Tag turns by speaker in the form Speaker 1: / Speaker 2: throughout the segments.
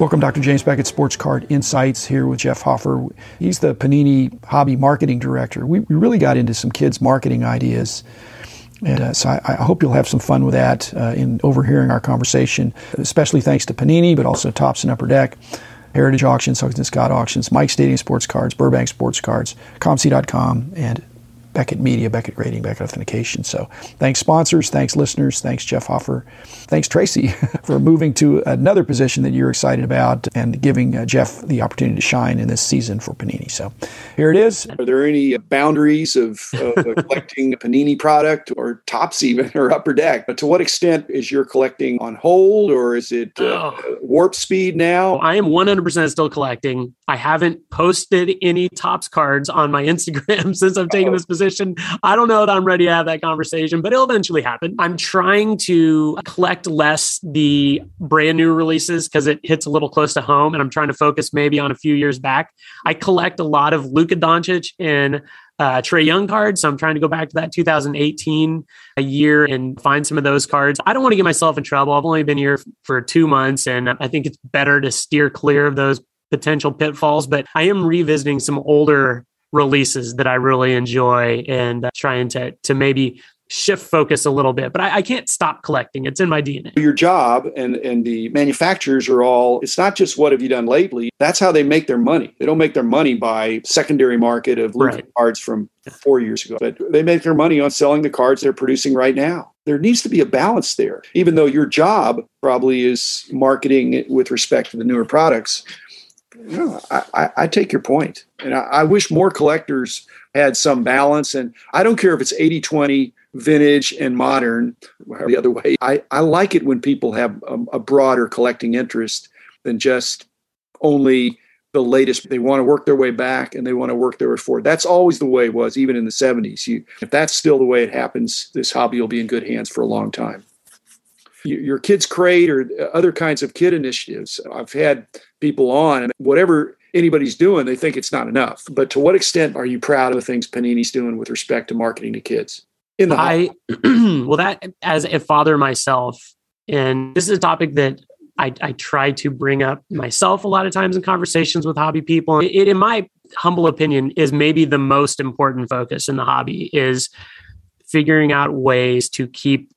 Speaker 1: Welcome, Dr. James Beckett, Sports Card Insights, here with Jeff Hoffer. He's the Panini Hobby Marketing Director. We, we really got into some kids' marketing ideas. And uh, so I, I, hope you'll have some fun with that uh, in overhearing our conversation, especially thanks to Panini, but also Topps and Upper Deck, Heritage Auctions, Huggins and Scott Auctions, Mike Stadium Sports Cards, Burbank Sports Cards, COMC.com, and Beckett Media, Beckett Rating, Beckett Authentication. So thanks, sponsors. Thanks, listeners. Thanks, Jeff Hoffer. Thanks, Tracy, for moving to another position that you're excited about and giving uh, Jeff the opportunity to shine in this season for Panini. So here it is.
Speaker 2: Are there any boundaries of, of collecting a Panini product or Topps even or Upper Deck? But to what extent is your collecting on hold or is it uh, oh. warp speed now?
Speaker 3: I am 100% still collecting. I haven't posted any Topps cards on my Instagram since I've taken oh. this position position. I don't know that I'm ready to have that conversation, but it'll eventually happen. I'm trying to collect less the brand new releases because it hits a little close to home, and I'm trying to focus maybe on a few years back. I collect a lot of Luka Doncic and uh, Trae Young cards. So I'm trying to go back to that 2018 a year and find some of those cards. I don't want to get myself in trouble. I've only been here for two months, and I think it's better to steer clear of those potential pitfalls. But I am revisiting some older releases that I really enjoy and uh, trying to to maybe shift focus a little bit but I, I, can't stop collecting. It's in my dna
Speaker 2: your job and and the manufacturers are all it's not just what have you done lately. That's how they make their money. They don't make their money by secondary market of right. cards from four years ago but they make their money on selling the cards they're producing right now. There needs to be a balance there. Even though your job probably is marketing with respect to the newer products no, I, I, take your point. And I, I, wish more collectors had some balance. And I don't care if it's 80 20, vintage, and modern, the other way. I, I like it when people have a, a broader collecting interest than just only the latest. They want to work their way back and they want to work their way forward. That's always the way it was, even in the 70s. You, if that's still the way it happens, this hobby will be in good hands for a long time your kids crate or uh, other kinds of kid initiatives. I've had people on, and whatever anybody's doing, they think it's not enough. But to what extent are you proud of the things Panini's doing with respect to marketing to kids?
Speaker 3: In the I well, that as a father myself, and this is a topic that I, I, try to bring up myself a lot of times in conversations with hobby people. It, in my humble opinion, is maybe the most important focus in the hobby is figuring out ways to keep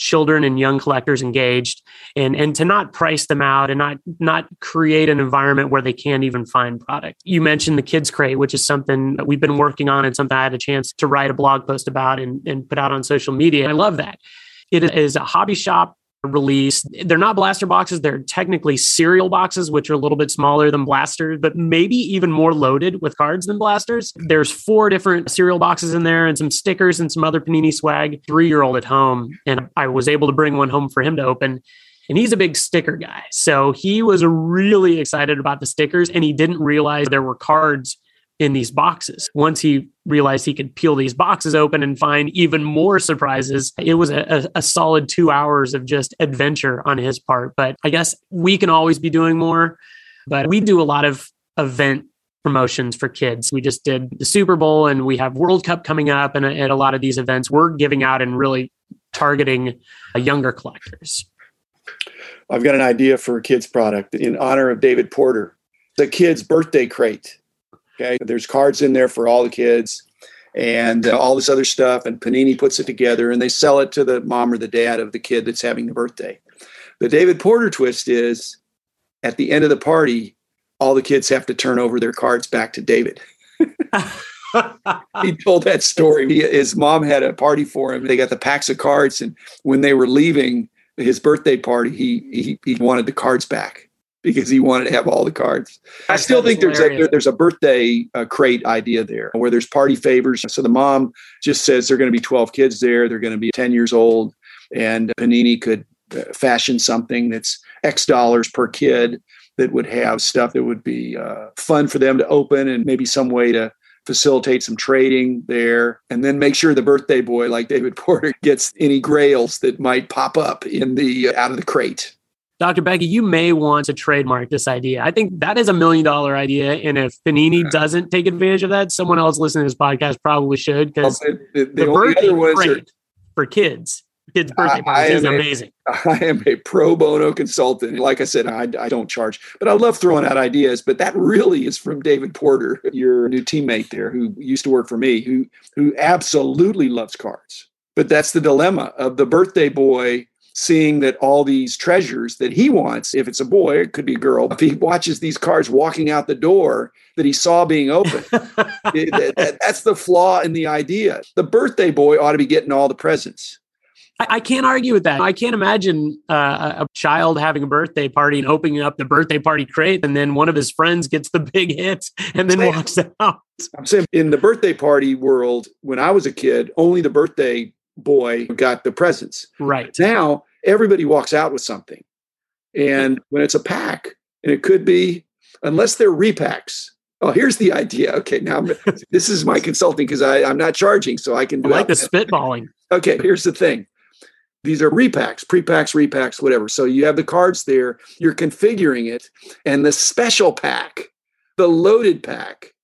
Speaker 3: children and young collectors engaged and and to not price them out and not not create an environment where they can't even find product. You mentioned the kids crate which is something that we've been working on and something i had a chance to write a blog post about and, and put out on social media. I love that. It is a hobby shop release. They're not blaster boxes. They're technically cereal boxes, which are a little bit smaller than blasters, but maybe even more loaded with cards than blasters. There's four different cereal boxes in there and some stickers and some other Panini swag. Three year old at home. And I was able to bring one home for him to open. And he's a big sticker guy. So he was really excited about the stickers and he didn't realize there were cards in these boxes. Once he realized he could peel these boxes open and find even more surprises, it was a, a, solid two hours of just adventure on his part. But I guess we can always be doing more. But we do a lot of event promotions for kids. We just did the Super Bowl and we have World Cup coming up. And at a lot of these events, we're giving out and really targeting uh, younger collectors.
Speaker 2: I've got an idea for a kids product in honor of David Porter. The kids' birthday crate Okay. There's cards in there for all the kids and uh, all this other stuff. And Panini puts it together and they sell it to the mom or the dad of the kid that's having the birthday. The David Porter twist is at the end of the party, all the kids have to turn over their cards back to David. he told that story. He, his mom had a party for him. They got the packs of cards, and when they were leaving his birthday party, he he, he wanted the cards back because he wanted to have all the cards. I still think there's a there's a birthday uh, crate idea there where there's party favors. So the mom just says there are going to be 12 kids there. They're going to be 10 years old, and Panini could uh, fashion something that's X dollars per kid that would have stuff that would be uh, fun for them to open and maybe some way to facilitate some trading there and then make sure the birthday boy like david porter gets any grails that might pop up in the uh, out of the crate
Speaker 3: Dr. Becky, you may want to trademark this idea. I think that is a million dollar idea. And if Panini doesn't take advantage of that, someone else listening to this podcast probably should because well, the, the, the birthday are, for kids kids' birthday parties is amazing.
Speaker 2: A, I am a pro bono consultant. Like I said, I, I don't charge, but I love throwing out ideas. But that really is from David Porter, your new teammate there, who used to work for me, who who absolutely loves cards. But that's the dilemma of the birthday boy seeing that all these treasures that he wants, if it's a boy, it could be a girl, if he watches these cards walking out the door that he saw being open, it, that, that's the flaw in the idea. The birthday boy ought to be getting all the presents.
Speaker 3: I, I can't argue with that. I can't imagine uh, a child having a birthday party and opening up the birthday party crate, and then one of his friends gets the big hit and then saying, walks out.
Speaker 2: I'm saying in the birthday party world, when I was a kid, only the birthday boy got the presents.
Speaker 3: Right.
Speaker 2: Now everybody walks out with something. And when it's a pack, and it could be, unless they're repacks. Oh, here's the idea. Okay, now this is my consulting because I'm not charging, so I can
Speaker 3: do I like the spitballing.
Speaker 2: Okay, here's the thing. These are repacks, prepacks, repacks, whatever. So you have the cards there, you're configuring it, and the special pack, the loaded pack,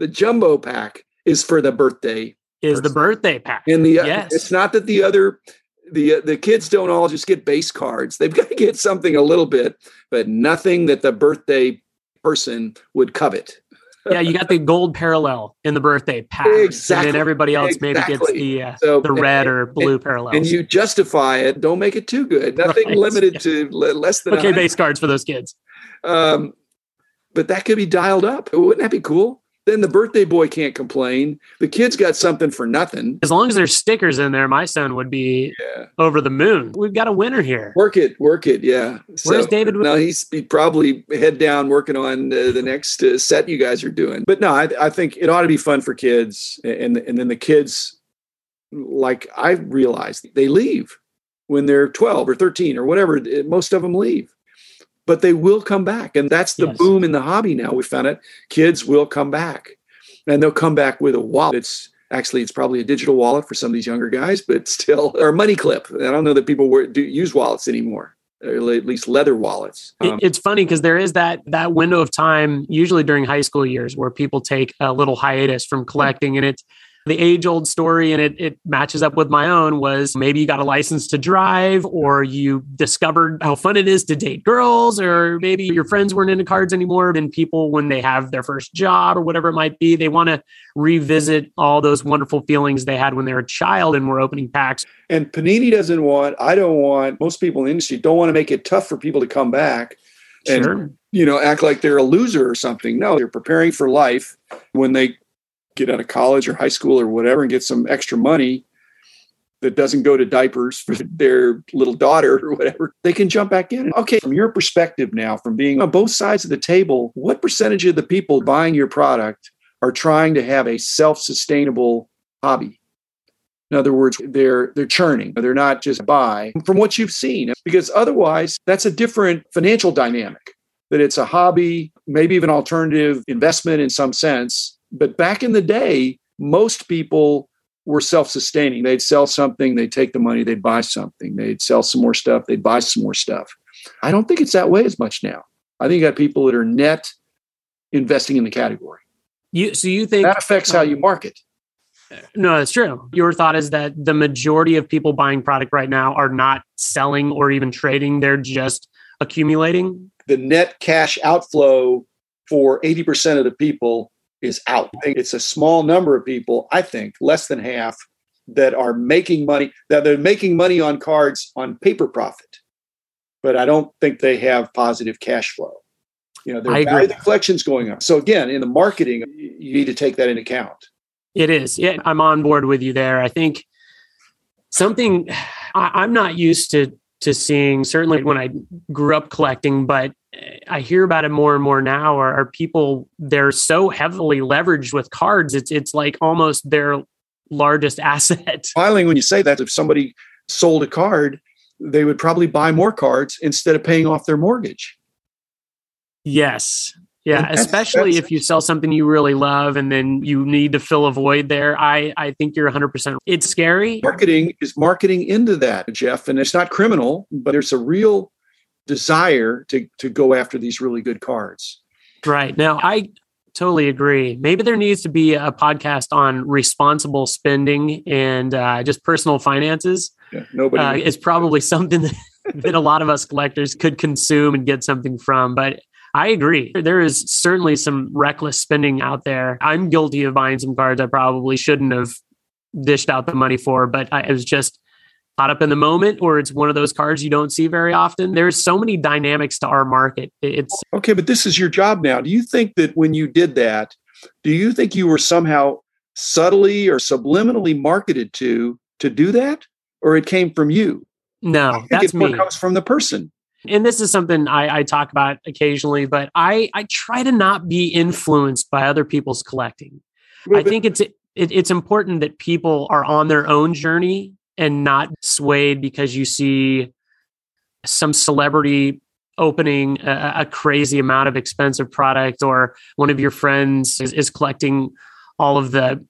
Speaker 2: the jumbo pack is for the birthday
Speaker 3: is person. the birthday pack.
Speaker 2: And the yes. it's not that the other the the kids don't all just get base cards. They've got to get something a little bit, but nothing that the birthday person would covet.
Speaker 3: yeah, you got the gold parallel in the birthday pack, exactly. and then everybody else exactly. maybe gets the uh, so, the red and, or blue
Speaker 2: and,
Speaker 3: parallel.
Speaker 2: And you justify it. Don't make it too good. Nothing right. limited yeah. to less than
Speaker 3: okay base cards for those kids. Um,
Speaker 2: but that could be dialed up. Wouldn't that be cool? Then the birthday boy can't complain. The kid's got something for nothing.
Speaker 3: As long as there's stickers in there, my son would be yeah. over the moon. We've got a winner here.
Speaker 2: Work it, work it. Yeah.
Speaker 3: Where's so, David?
Speaker 2: No, he's probably head down working on uh, the next uh, set you guys are doing. But no, I, I think it ought to be fun for kids, and and then the kids, like I realized, they leave when they're 12 or 13 or whatever. Most of them leave but they will come back. And that's the yes. boom in the hobby now. We found it. Kids will come back and they'll come back with a wallet. It's actually, it's probably a digital wallet for some of these younger guys, but still, or a money clip. I don't know that people wear, do use wallets anymore. Or at least leather wallets.
Speaker 3: Um, it's funny because there is that that window of time, usually during high school years, where people take a little hiatus from collecting, and it's the age old story and it, it matches up with my own was maybe you got a license to drive or you discovered how fun it is to date girls or maybe your friends weren't into cards anymore. And people when they have their first job or whatever it might be they want to revisit all those wonderful feelings they had when they were a child and were opening packs.
Speaker 2: And panini doesn't want i don't want most people in the industry don't want to make it tough for people to come back and sure. you know act like they're a loser or something. No they're preparing for life when they get out of college or high school or whatever and get some extra money that doesn't go to diapers for their little daughter or whatever, they can jump back in. Okay, from your perspective now, from being on both sides of the table, what percentage of the people buying your product are trying to have a self-sustainable hobby? In other words, they're they're churning. But they're not just buy from what you've seen. Because otherwise, that's a different financial dynamic. That it's a hobby, maybe even alternative investment in some sense, but back in the day, most people were self-sustaining. They'd sell something, they'd take the money, they'd buy something. They'd sell some more stuff, they'd buy some more stuff. I don't think it's that way as much now. I think you got people that are net investing in the category.
Speaker 3: You so you think
Speaker 2: that affects how you market?
Speaker 3: No, that's true. Your thought is that the majority of people buying product right now are not selling or even trading; they're just accumulating.
Speaker 2: The net cash outflow for 80% of the people is out. It's a small number of people, I think, less than half, that are making money, that they're making money on cards on paper profit. But I don't think they have positive cash flow. You know, their value the collection's going up. So again, in the marketing, you need to take that into account.
Speaker 3: It is. Yeah, I'm on board with you there. I think something I, I'm not used to to seeing certainly when I grew up collecting, but eh, I hear about it more and more now are, are, people they're so heavily leveraged with cards. It's it's like almost their largest asset.
Speaker 2: Filing when you say that, if somebody sold a card, they would probably buy more cards instead of paying off their mortgage.
Speaker 3: Yes. Yeah, that's, especially that's, if you sell something you really love and then you need to fill a void there. I I think you're 100%. It's scary.
Speaker 2: Marketing is marketing into that, Jeff, and it's not criminal, but there's a real desire to to go after these really good cards.
Speaker 3: Right. Now, I totally agree. Maybe there needs to be a podcast on responsible spending and uh, just personal finances.
Speaker 2: Yeah, nobody uh,
Speaker 3: it's probably something that, that a lot of us collectors could consume and get something from. But I agree. There is certainly some reckless spending out there. I'm guilty of buying some cards I probably shouldn't have dished out the money for, but I was just caught up in the moment or it's one of those cards you don't see very often. There's so many dynamics to our market. It's
Speaker 2: okay, but this is your job now. Do you think that when you did that, do you think you were somehow subtly or subliminally marketed to to do that, or it came from you?
Speaker 3: No, that's me.
Speaker 2: It comes from the person.
Speaker 3: And this is something I, I talk about occasionally, but I I try to not be influenced by other people's collecting. I think it's it, it's important that people are on their own journey and not swayed because you see some celebrity opening a, a, crazy amount of expensive product or one of your friends is, is, collecting all of the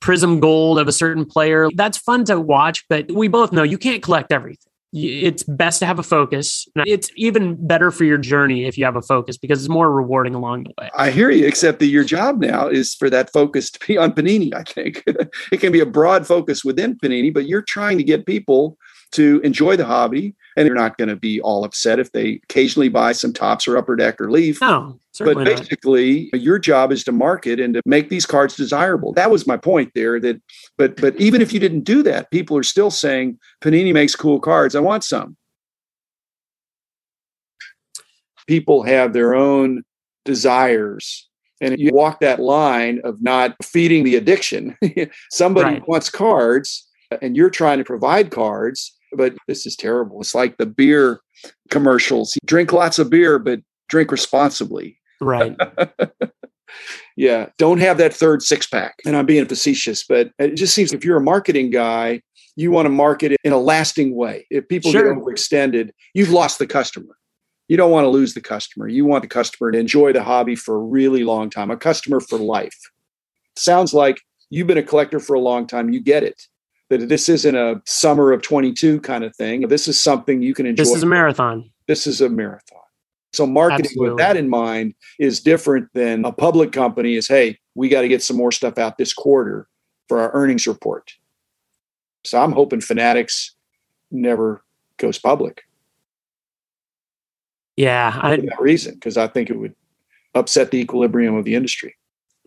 Speaker 3: prism gold of a certain player that's fun to watch but we both know you can't collect everything it's best to have a focus. It's even better for your journey if you have a focus because it's more rewarding along the way.
Speaker 2: I hear you, except that your job now is for that focus to be on Panini, I think. it can be a broad focus within Panini, but you're trying to get people to enjoy the hobby and they're not going to be all upset if they occasionally buy some Topps or upper deck or leaf.
Speaker 3: No,
Speaker 2: but basically not. your job is to market and to make these cards desirable. That was my point there that but but even if you didn't do that, people are still saying Panini makes cool cards. I want some. People have their own desires and you walk that line of not feeding the addiction. Somebody right. wants cards and you're trying to provide cards but this is terrible. It's like the beer commercials. drink lots of beer, but drink responsibly.
Speaker 3: Right.
Speaker 2: yeah. Don't have that third six pack. And I'm being facetious, but it just seems if you're a marketing guy, you want to market it in a lasting way. If people sure. get overextended, you've lost the customer. You don't want to lose the customer. You want the customer to enjoy the hobby for a really long time, a customer for life. Sounds like you've been a collector for a long time. You get it that this isn't a summer of 22 kind of thing. This is something you can enjoy.
Speaker 3: This is a marathon.
Speaker 2: This is a marathon. So marketing Absolutely. with that in mind is different than a public company is, hey, we got to get some more stuff out this quarter for our earnings report. So I'm hoping Fanatics never goes public.
Speaker 3: Yeah,
Speaker 2: I, for that reason, because I think it would upset the equilibrium of the industry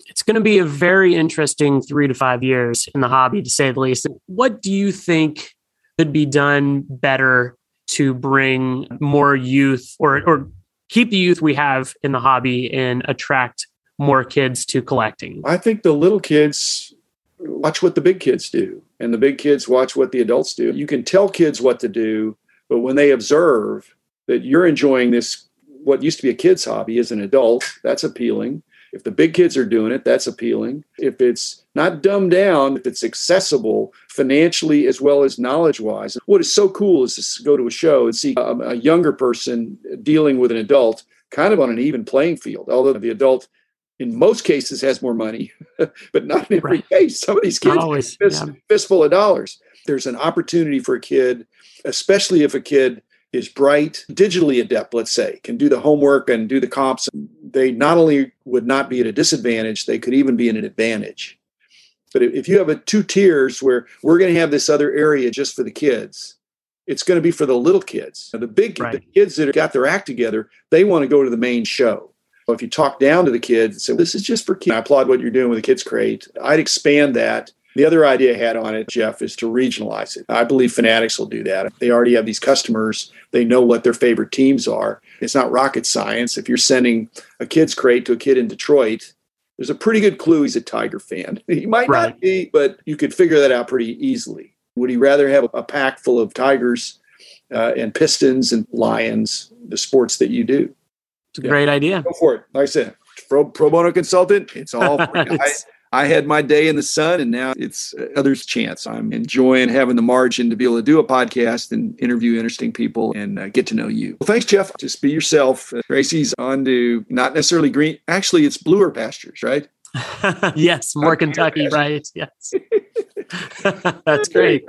Speaker 3: it's going to be a very interesting three to five years in the hobby, to say the least. What do you think could be done better to bring more youth or, or keep the youth we have in the hobby and attract more kids to collecting?
Speaker 2: I think the little kids watch what the big kids do, and the big kids watch what the adults do. You can tell kids what to do, but when they observe that you're enjoying this, what used to be a kid's hobby as an adult, that's appealing. If the big kids are doing it, that's appealing. If it's not dumbed down, if it's accessible financially as well as knowledge wise. What is so cool is to go to a show and see a, um, a younger person dealing with an adult kind of on an even playing field, although the adult in most cases has more money, but not in every right. case. Some of these kids always, fist, yeah. fistful of dollars. There's an opportunity for a kid, especially if a kid is bright, digitally adept, let's say, can do the homework and do the comps. They not only would not be at a disadvantage, they could even be in an advantage. But if you have a two tiers where we're going to have this other area just for the kids, it's going to be for the little kids. Now, the big right. the kids that have got their act together, they want to go to the main show. If you talk down to the kids and say, this is just for kids, I applaud what you're doing with the Kids Crate. I'd expand that the other idea I had on it, Jeff, is to regionalize it. I believe Fanatics will do that. They already have these customers. They know what their favorite teams are. It's not rocket science. If you're sending a kid's crate to a kid in Detroit, there's a pretty good clue he's a Tiger fan. He might right. not be, but you could figure that out pretty easily. Would he rather have a pack full of Tigers uh, and Pistons and Lions, the sports that you do?
Speaker 3: It's a yeah. great idea.
Speaker 2: Go for it. Like I said, pro, pro bono consultant. It's all. it's, I had my day in the sun and now it's others' chance. I'm enjoying having the margin to be able to do a podcast and interview interesting people and uh, get to know you. Well, thanks, Jeff. Just be yourself. Uh, Tracy's on to not necessarily green. Actually, it's bluer pastures, right?
Speaker 3: yes, more Kentucky, right? Yes. That's great.